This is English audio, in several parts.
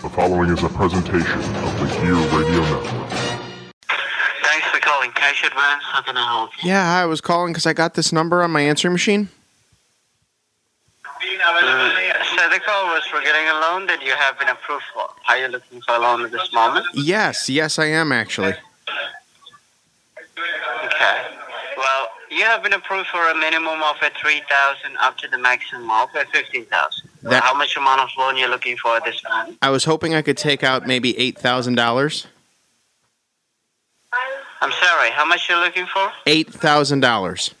The following is a presentation of the Gear Radio Network. Thanks for calling Cash Advance. How can I help you? Yeah, I was calling because I got this number on my answering machine. Uh, so the call was for getting a loan that you have been approved for. Are you looking for a loan at this moment? Yes, yes, I am actually. Okay. You have been approved for a minimum of a three thousand up to the maximum of a fifteen thousand. That- How much amount of loan you're looking for at this moment? I was hoping I could take out maybe eight thousand dollars. I'm sorry. How much you're looking for? Eight thousand dollars.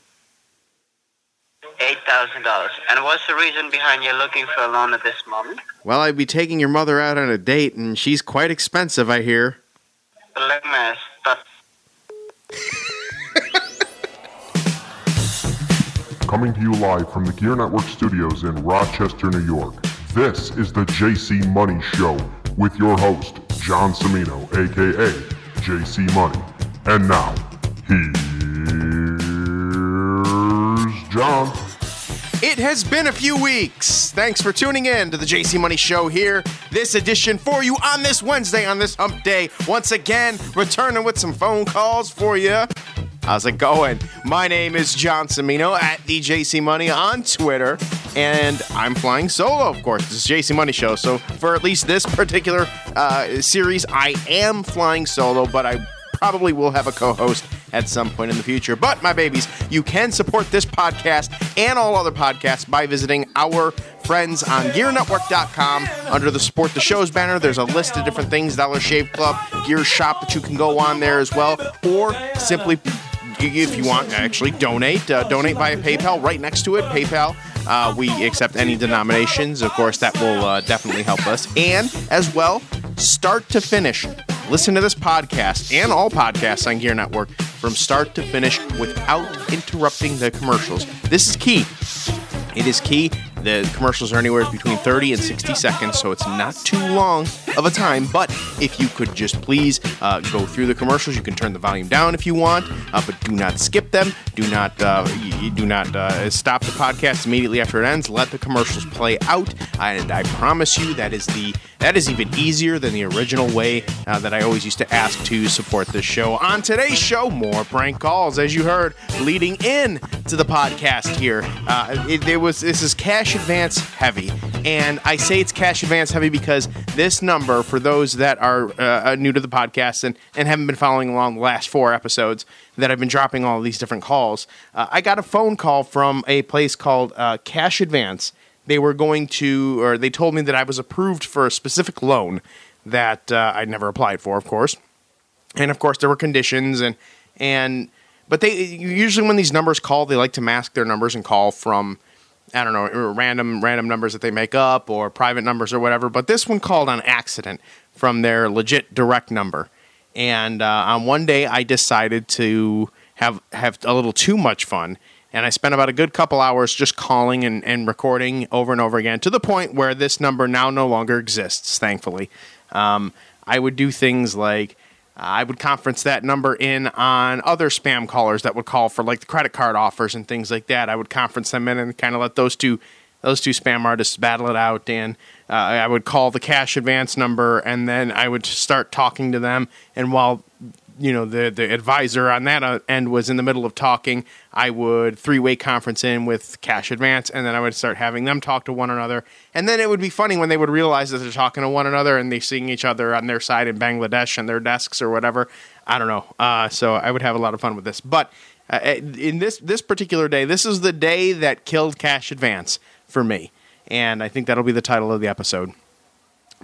Eight thousand dollars. And what's the reason behind you looking for a loan at this moment? Well, I'd be taking your mother out on a date, and she's quite expensive, I hear. Let me ask. Coming to you live from the Gear Network studios in Rochester, New York. This is the JC Money Show with your host, John Semino, aka JC Money. And now, here's John. It has been a few weeks. Thanks for tuning in to the JC Money Show here. This edition for you on this Wednesday, on this hump day. Once again, returning with some phone calls for you. How's it going? My name is John Semino at DJC Money on Twitter, and I'm flying solo, of course. This is JC Money Show, so for at least this particular uh, series, I am flying solo, but I probably will have a co-host at some point in the future. But my babies, you can support this podcast and all other podcasts by visiting our friends on gearnetwork.com under the support the shows banner there's a list of different things dollar shave club gear shop that you can go on there as well or simply if you want actually donate. Uh, donate via paypal. Right next to it paypal. Uh, we accept any denominations. Of course that will uh, definitely help us. And as well start to finish. Listen to this podcast and all podcasts on gear network from start to finish without interrupting the commercials. This is key. It is key. The commercials are anywhere between 30 and 60 seconds, so it's not too long of a time. But if you could just please uh, go through the commercials, you can turn the volume down if you want, uh, but do not skip them. Do not uh, do not uh, stop the podcast immediately after it ends. Let the commercials play out, and I promise you that is the that is even easier than the original way uh, that I always used to ask to support this show. On today's show, more prank calls, as you heard, leading in to the podcast here. Uh, it, there was this is cash advance heavy, and I say it's cash advance heavy because this number, for those that are uh, new to the podcast and and haven't been following along the last four episodes, that I've been dropping all these different calls. Uh, I got a phone call from a place called uh, Cash Advance they were going to, or they told me that I was approved for a specific loan that uh, I never applied for, of course. And of course, there were conditions and and but they usually when these numbers call, they like to mask their numbers and call from I don't know random random numbers that they make up or private numbers or whatever. But this one called on accident from their legit direct number. And uh, on one day, I decided to have have a little too much fun and I spent about a good couple hours just calling and, and recording over and over again to the point where this number now no longer exists, thankfully. Um, I would do things like I would conference that number in on other spam callers that would call for like the credit card offers and things like that. I would conference them in and kind of let those two those two spam artists battle it out and uh, I would call the cash advance number and then I would start talking to them and while you know the the advisor on that uh, end was in the middle of talking, I would three way conference in with Cash Advance, and then I would start having them talk to one another, and then it would be funny when they would realize that they're talking to one another and they're seeing each other on their side in Bangladesh and their desks or whatever. I don't know. Uh, so I would have a lot of fun with this, but. Uh, in this this particular day, this is the day that killed Cash Advance for me, and I think that'll be the title of the episode.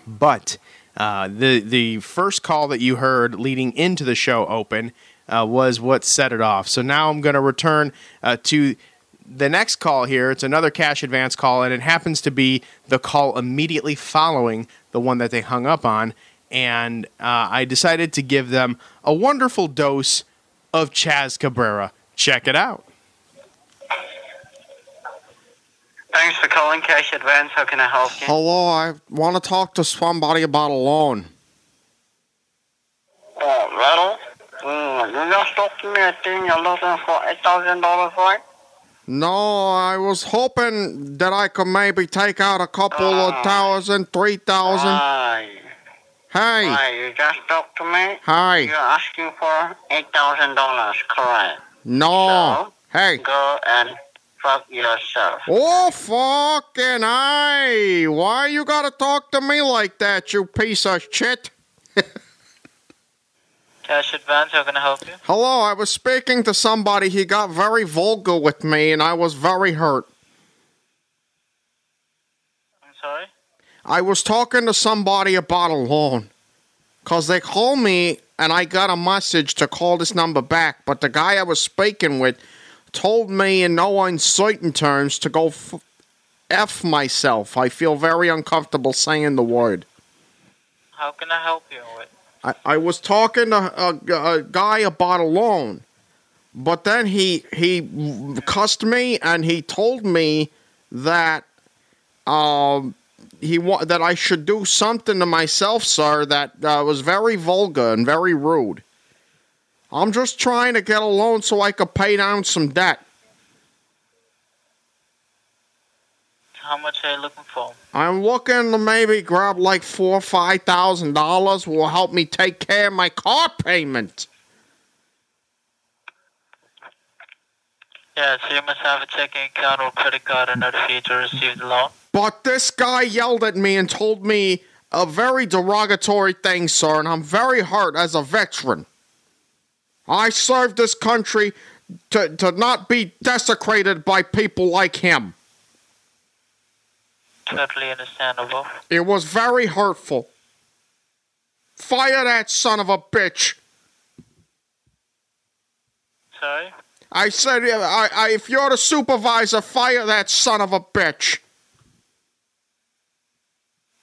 But uh, the the first call that you heard leading into the show open uh, was what set it off. So now I'm going to return uh, to the next call here. It's another cash advance call, and it happens to be the call immediately following the one that they hung up on. And uh, I decided to give them a wonderful dose of Chaz Cabrera. Check it out. Thanks for calling Cash Advance. How can I help you? Hello, I want to talk to somebody about a loan. Oh, Rattle? Mm, you just talked to me. I think you're looking for $8,000, right? No, I was hoping that I could maybe take out a couple of thousand, three thousand. Hi. Hey, Hi, you just talked to me? hi. You're asking for $8,000, correct? No. Hey. Go and fuck yourself. Oh, fucking I. Why you gotta talk to me like that, you piece of shit? Cash Advance, how can I help you? Hello, I was speaking to somebody. He got very vulgar with me, and I was very hurt. I'm sorry? I was talking to somebody about a loan. Because they called me, and I got a message to call this number back, but the guy I was speaking with told me in no uncertain terms to go f- F myself. I feel very uncomfortable saying the word. How can I help you with? I, I was talking to a, a guy about a loan, but then he he cussed me and he told me that um he wa- that I should do something to myself, sir, that uh, was very vulgar and very rude. I'm just trying to get a loan so I could pay down some debt. How much are you looking for? I'm looking to maybe grab like four or five thousand dollars will help me take care of my car payment. Yeah, so you must have a checking account or credit card in order for you to receive the loan. But this guy yelled at me and told me a very derogatory thing, sir, and I'm very hurt as a veteran. I served this country to, to not be desecrated by people like him. Totally understandable. It was very hurtful. Fire that son of a bitch. Sorry? I said, I, I, if you're the supervisor, fire that son of a bitch.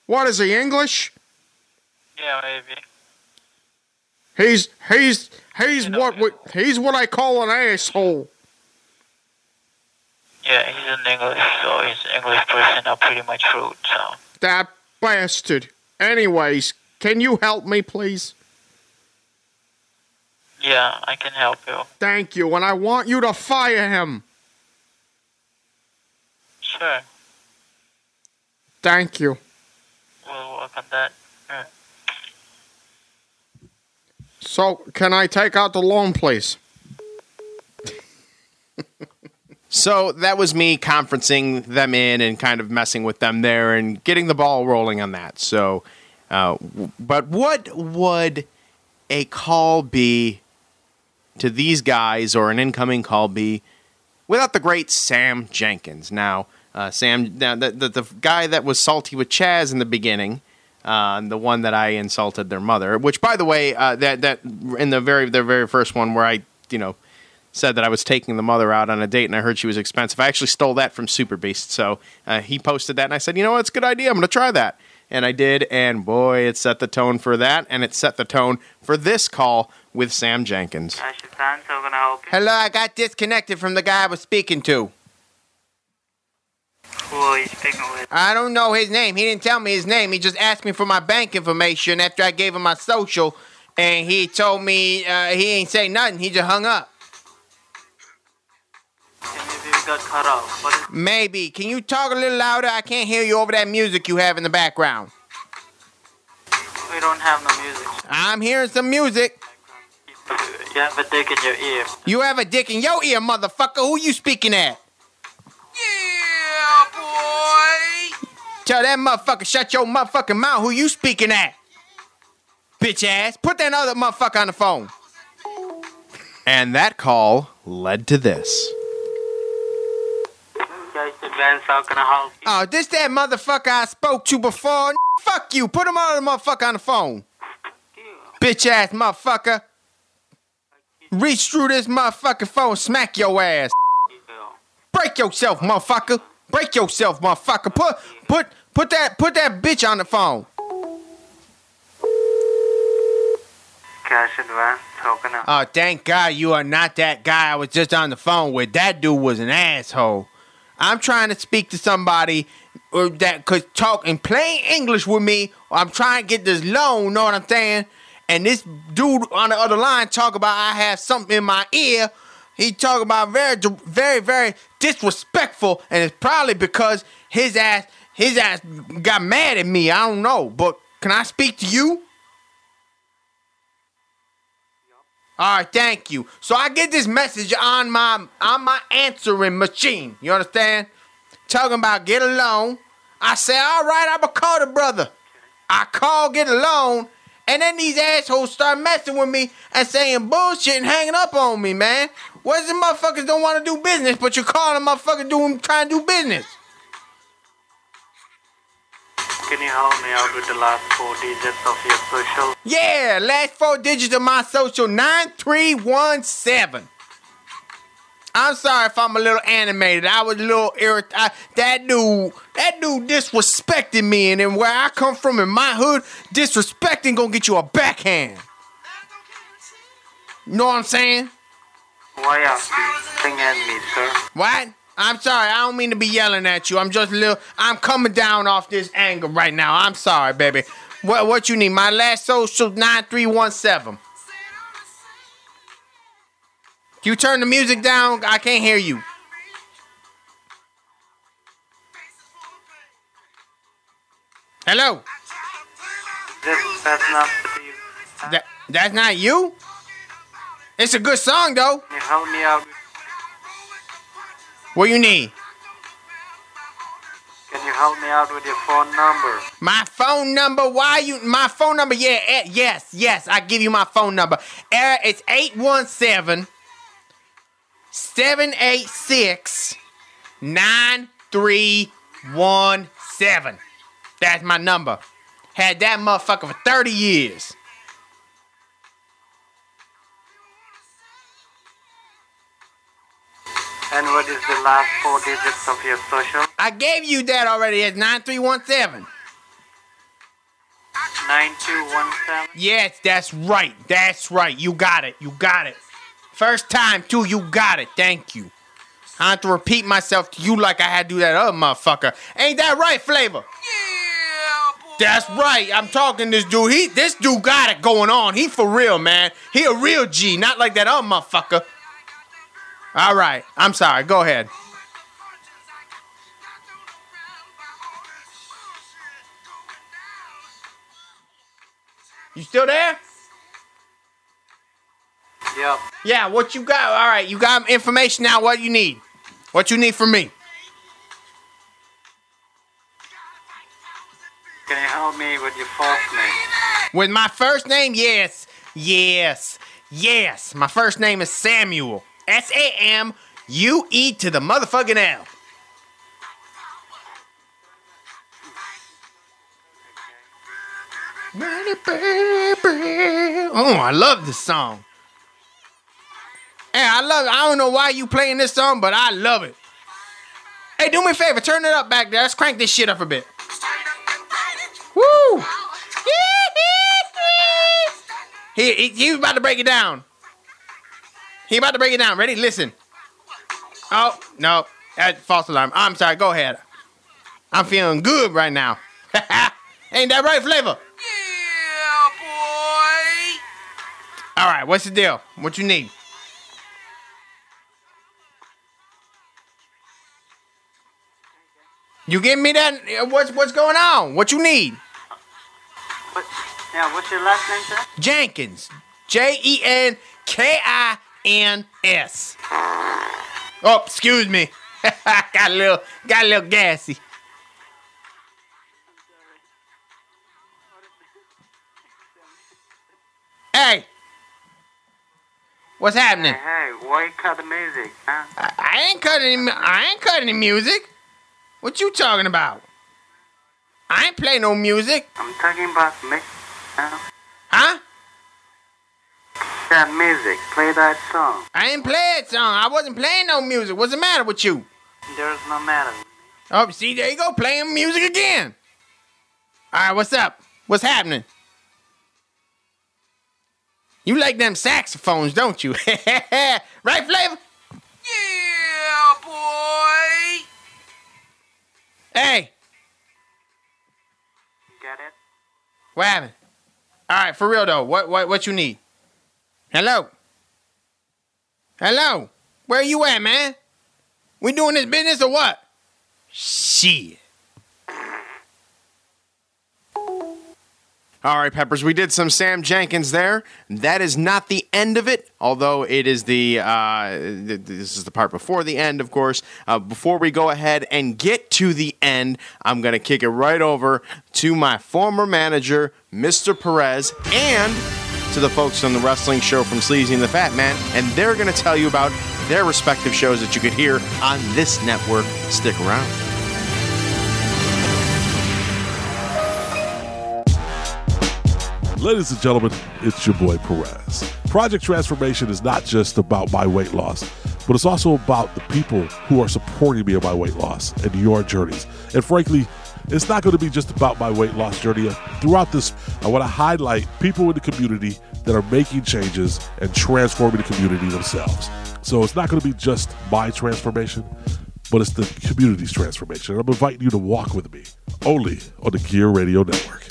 What is he, English? Yeah, maybe. He's he's he's what we, he's what I call an asshole. Yeah, he's an English, so he's an English person are pretty much rude, so. That bastard. Anyways, can you help me, please? Yeah, I can help you. Thank you, and I want you to fire him. Sure, Thank you. we'll work on that. Yeah. So, can I take out the loan, please? So that was me conferencing them in and kind of messing with them there and getting the ball rolling on that. So, uh, but what would a call be to these guys or an incoming call be without the great Sam Jenkins? Now, uh, Sam, now the, the, the guy that was salty with Chaz in the beginning, uh, the one that I insulted their mother, which by the way, uh, that that in the very the very first one where I you know said that I was taking the mother out on a date and I heard she was expensive. I actually stole that from Super Beast. So uh, he posted that and I said, you know what, it's a good idea. I'm going to try that. And I did. And boy, it set the tone for that. And it set the tone for this call with Sam Jenkins. Cash Advance, how can I help you? Hello, I got disconnected from the guy I was speaking to. Who are you with? I don't know his name. He didn't tell me his name. He just asked me for my bank information after I gave him my social, and he told me uh, he ain't say nothing. He just hung up. Maybe we got cut off. What is Maybe. Can you talk a little louder? I can't hear you over that music you have in the background. we don't have no music. I'm hearing some music. You have a dick in your ear. You have a dick in your ear, motherfucker. Who you speaking at? Boy. Tell that motherfucker shut your motherfucking mouth. Who you speaking at? Bitch ass. Put that other motherfucker on the phone. And that call led to this. Oh, this that motherfucker I spoke to before. Fuck you. Put him other motherfucker on the phone. Bitch ass motherfucker. Reach through this motherfucking phone, smack your ass. Break yourself, motherfucker. Break yourself, motherfucker. Put put put that put that bitch on the phone. Cash advance, Oh, thank God you are not that guy I was just on the phone with. That dude was an asshole. I'm trying to speak to somebody uh, that could talk in plain English with me. I'm trying to get this loan, know what I'm saying? And this dude on the other line talk about I have something in my ear. He talk about very, very, very disrespectful, and it's probably because his ass, his ass got mad at me. I don't know, but can I speak to you? All right, thank you. So I get this message on my on my answering machine. You understand? Talking about get a loan. I say, all right, I'ma call the brother. I call, get a loan, and then these assholes start messing with me and saying bullshit and hanging up on me, man. What is the motherfuckers don't want to do business, but you're calling motherfucker doing trying to do business? Can you help me out with the last four digits of your social? Yeah, last four digits of my social 9317. I'm sorry if I'm a little animated. I was a little irritated. That dude, that dude disrespected me, and then where I come from in my hood, disrespecting gonna get you a backhand. You Know what I'm saying? Why are you singing at me, sir? What? I'm sorry. I don't mean to be yelling at you. I'm just a little. I'm coming down off this anger right now. I'm sorry, baby. What? What you need? My last social nine three one seven. Can you turn the music down? I can't hear you. Hello. This, that's not you. That that's not you. It's a good song though. Can you help me out? What you need? Can you help me out with your phone number? My phone number. Why you? My phone number. Yeah. eh, yes. Yes. I give you my phone number. It's 817 786 9317. That's my number. Had that motherfucker for 30 years. And what is the last four digits of your social? I gave you that already. It's 9317. 9217? Yes, that's right. That's right. You got it. You got it. First time, too. You got it. Thank you. I have to repeat myself to you like I had to do that other motherfucker. Ain't that right, Flavor? Yeah, boy. That's right. I'm talking this dude. He, this dude got it going on. He for real, man. He a real G, not like that other motherfucker. All right. I'm sorry. Go ahead. You still there? Yep. Yeah, what you got? All right, you got information now. What you need? What you need from me? Can you help me with your first name? With my first name, yes, yes, yes. My first name is Samuel. S A M U E to the motherfucking L. Oh, I love this song. Hey, I love it. I don't know why you playing this song, but I love it. Hey, do me a favor, turn it up back there. Let's crank this shit up a bit. Woo! He, he, he was about to break it down. He about to break it down. Ready? Listen. Oh, no. That's false alarm. I'm sorry. Go ahead. I'm feeling good right now. Ain't that right, Flavor? Yeah, boy. All right. What's the deal? What you need? You give me that? uh, What's what's going on? What you need? What, yeah, what's your last name, sir? Jenkins. J E N K I N S. Oh, excuse me. got a little, got a little gassy. Hey, what's happening? Hey, why you cut the music, huh? I, I ain't cutting. Any, I ain't cutting any music. What you talking about? I ain't playing no music, I'm talking about me. Huh? That music. Play that song. I ain't playing song. I wasn't playing no music. What's the matter with you? There's no matter. Oh, see, there you go, playing music again. All right, what's up? What's happening? You like them saxophones, don't you? right, Flavor? Hey, You Get it? what happened? All right, for real though, what what what you need? Hello. Hello. Where you at, man? We doing this business or what? Shit. All right, Peppers, we did some Sam Jenkins there. That is not the end of it, although it is the, uh, th- this is the part before the end, of course. Uh, before we go ahead and get to the end, I'm going to kick it right over to my former manager, Mr. Perez, and to the folks on the wrestling show from Sleazy and the Fat Man, and they're going to tell you about their respective shows that you could hear on this network. Stick around. Ladies and gentlemen, it's your boy Perez. Project Transformation is not just about my weight loss, but it's also about the people who are supporting me in my weight loss and your journeys. And frankly, it's not going to be just about my weight loss journey. Throughout this, I want to highlight people in the community that are making changes and transforming the community themselves. So it's not going to be just my transformation, but it's the community's transformation. And I'm inviting you to walk with me only on the Gear Radio Network.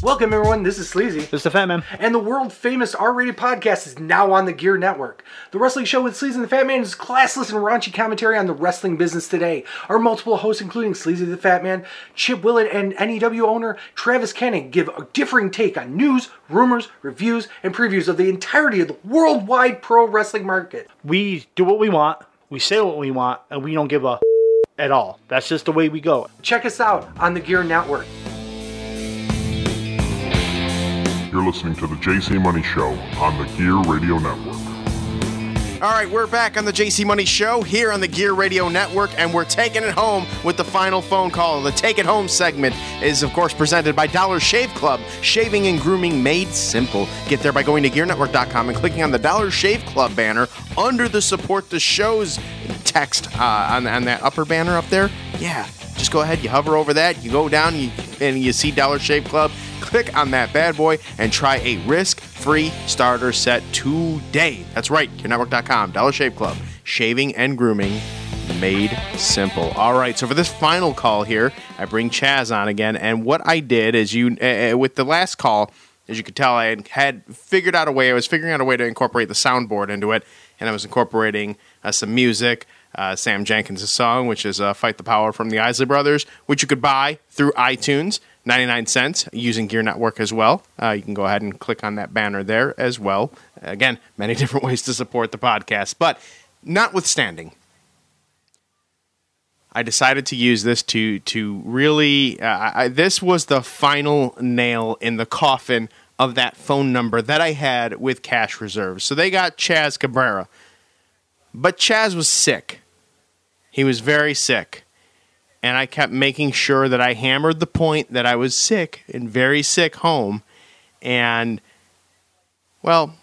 Welcome, everyone. This is Sleazy. This is the Fat Man. And the world famous R rated podcast is now on the Gear Network. The wrestling show with Sleazy and the Fat Man is classless and raunchy commentary on the wrestling business today. Our multiple hosts, including Sleazy the Fat Man, Chip Willett, and NEW owner Travis Kenning, give a differing take on news, rumors, reviews, and previews of the entirety of the worldwide pro wrestling market. We do what we want, we say what we want, and we don't give a at all. That's just the way we go. Check us out on the Gear Network. You're listening to the JC Money Show on the Gear Radio Network. All right, we're back on the JC Money Show here on the Gear Radio Network, and we're taking it home with the final phone call. The Take It Home segment is, of course, presented by Dollar Shave Club, shaving and grooming made simple. Get there by going to GearNetwork.com and clicking on the Dollar Shave Club banner under the Support the Shows text uh, on, on that upper banner up there. Yeah, just go ahead, you hover over that, you go down, you, and you see Dollar Shave Club. Click on that bad boy and try a risk-free starter set today. That's right, GearNetwork.com, Dollar Shave Club, shaving and grooming made simple. All right, so for this final call here, I bring Chaz on again, and what I did is you uh, with the last call, as you could tell, I had, had figured out a way. I was figuring out a way to incorporate the soundboard into it, and I was incorporating uh, some music. Uh, Sam Jenkins' song, which is uh, "Fight the Power" from the Isley Brothers, which you could buy through iTunes, 99 cents, using Gear Network as well. Uh, you can go ahead and click on that banner there as well. Again, many different ways to support the podcast, but notwithstanding, I decided to use this to to really. Uh, I, this was the final nail in the coffin of that phone number that I had with cash reserves. So they got Chaz Cabrera, but Chaz was sick. He was very sick, and I kept making sure that I hammered the point that I was sick and very sick home, and well,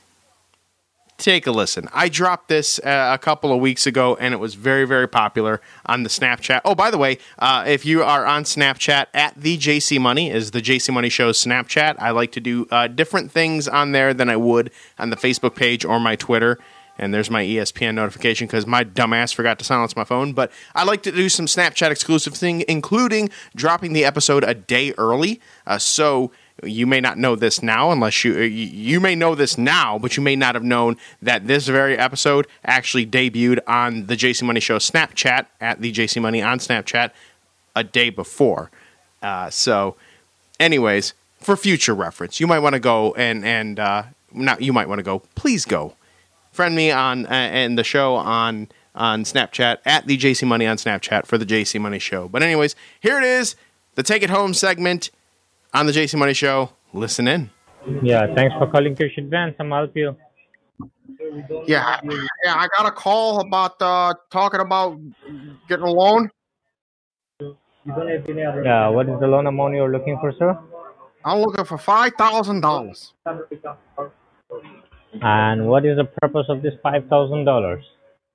take a listen. I dropped this uh, a couple of weeks ago, and it was very, very popular on the Snapchat. Oh, by the way, uh, if you are on Snapchat, at the JC Money is the JC Money Show's Snapchat. I like to do uh, different things on there than I would on the Facebook page or my Twitter. And there's my ESPN notification because my dumbass forgot to silence my phone. But I like to do some Snapchat exclusive thing, including dropping the episode a day early. Uh, so you may not know this now unless you you may know this now but you may not have known that this very episode actually debuted on the JC Money Show Snapchat at the JC Money on Snapchat a day before uh, so anyways for future reference you might want to go and and uh, now you might want to go. Please go. Friend me on uh, and the show on on Snapchat at the JC Money on Snapchat for the JC Money Show. But anyways, here it is, the Take It Home segment on the JC Money Show. Listen in. Yeah, thanks for calling Cash Advance. I'm help you. Yeah, yeah. I got a call about uh, talking about getting a loan. Yeah, what is the loan amount you're looking for, sir? I'm looking for five thousand dollars. And what is the purpose of this five thousand dollars?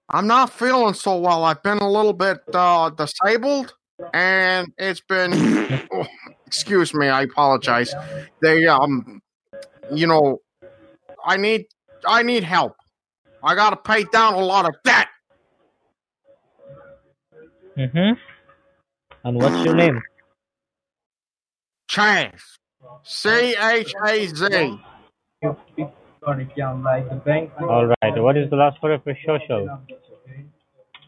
I'm not feeling so well. I've been a little bit uh, disabled, and it's been. oh, excuse me, I apologize. They um, you know, I need I need help. I got to pay down a lot of debt. Mm-hmm. And what's your name? Chaz. C H A Z. All right. What is the last four of your social?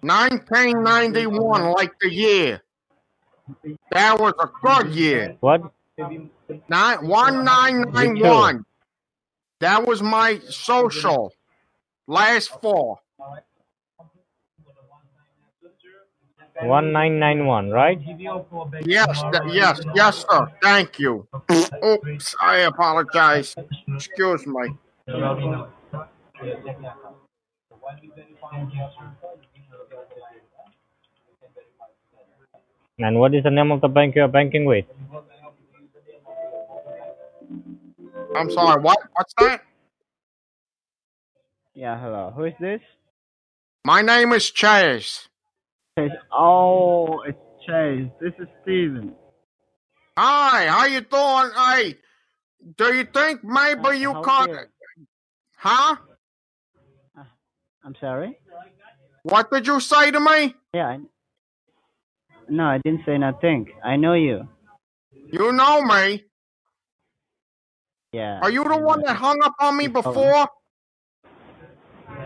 1991, like the year. That was a good year. What? Nine, 1991. That was my social. Last four. One nine nine one, right? Yes, yes, yes, sir. Thank you. Oops, I apologize. Excuse me. And what is the name of the bank you are banking with? I'm sorry. What? What's that? Yeah, hello. Who is this? My name is Chase. Chase. Oh, it's Chase. This is Steven. Hi, how you doing? Hey, do you think maybe you How Huh? Uh, I'm sorry? What did you say to me? Yeah. I... No, I didn't say nothing. I know you. You know me. Yeah. Are you the one that hung up on me before?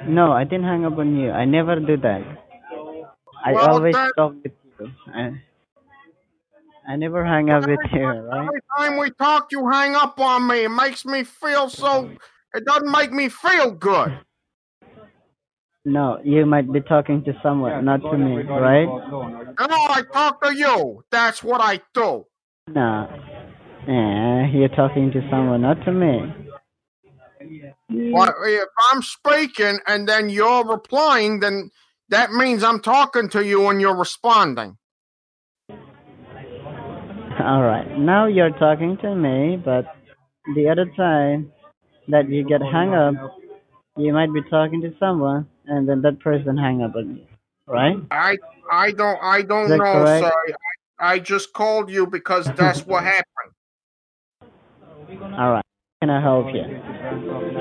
No, I didn't hang up on you. I never do that. I Well, always then- talk with you. I, I never hang up with you, right? Every time we talk, you hang up on me. It makes me feel so. It doesn't make me feel good. No, you might be talking to someone, not to me, right? No, I talk to you. That's what I do. No. Yeah, you're talking to someone, not to me. Well, if I'm speaking and then you're replying, then that means I'm talking to you and you're responding. All right. Now you're talking to me, but the other time that you get hung up, you might be talking to someone, and then that person hang up on you, right? I I don't I don't know, correct? sir. I, I just called you because that's what happened. All right. Can I help you?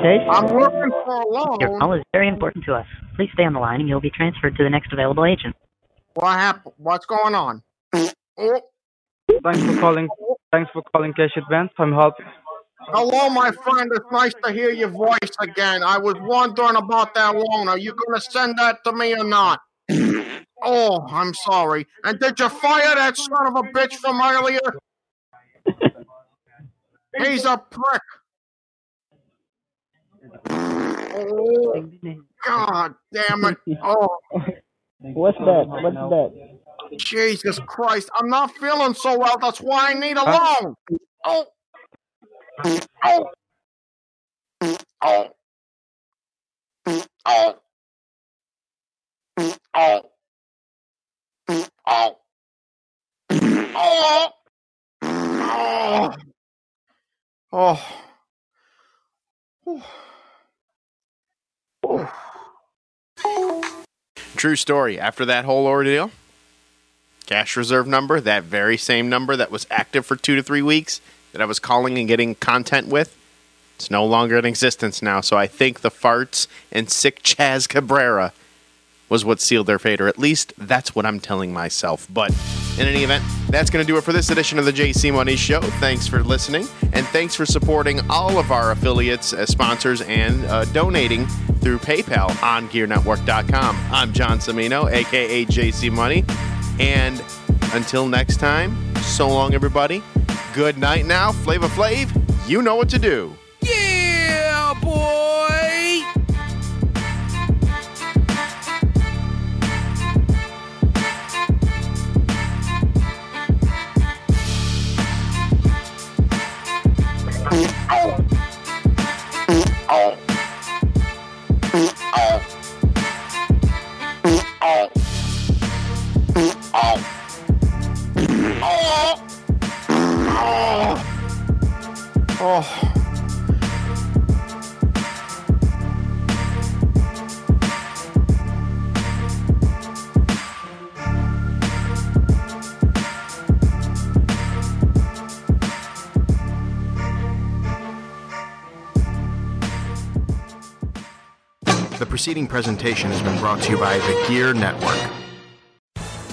Chase? I'm looking for a loan. Your call is very important to us. Please stay on the line and you'll be transferred to the next available agent. What happened? What's going on? Oh, Thanks for calling. Thanks for calling Cash Advance. I'm helping. Hello, my friend. It's nice to hear your voice again. I was wondering about that loan. Are you going to send that to me or not? Oh, I'm sorry. And did you fire that son of a bitch from earlier? He's a prick. Oh, God damn it. Oh, What's that? What's that? Jesus Christ. I'm not feeling so well. That's why I need a loan. Oh. Oh. True story. After that whole ordeal, cash reserve number, that very same number that was active for two to three weeks that I was calling and getting content with, it's no longer in existence now. So I think the farts and sick Chaz Cabrera was what sealed their fate, or at least that's what I'm telling myself. But in any event, that's going to do it for this edition of the JC Money Show. Thanks for listening, and thanks for supporting all of our affiliates, uh, sponsors, and uh, donating through PayPal on GearNetwork.com. I'm John Semino, aka JC Money, and until next time, so long, everybody good night now, Flavor Flav. You know what to do. Yeah, boy! Oh. Preceding presentation has been brought to you by the Gear Network.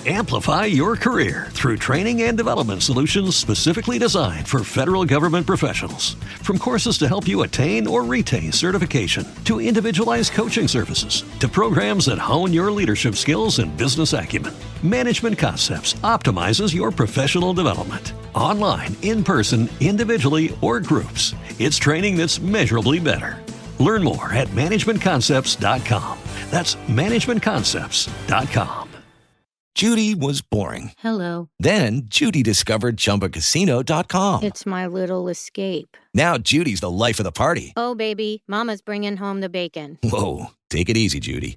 Amplify your career through training and development solutions specifically designed for federal government professionals. From courses to help you attain or retain certification, to individualized coaching services, to programs that hone your leadership skills and business acumen, Management Concepts optimizes your professional development. Online, in person, individually, or groups, it's training that's measurably better. Learn more at managementconcepts.com. That's managementconcepts.com. Judy was boring. Hello. Then Judy discovered ChumbaCasino.com. It's my little escape. Now Judy's the life of the party. Oh, baby, Mama's bringing home the bacon. Whoa, take it easy, Judy.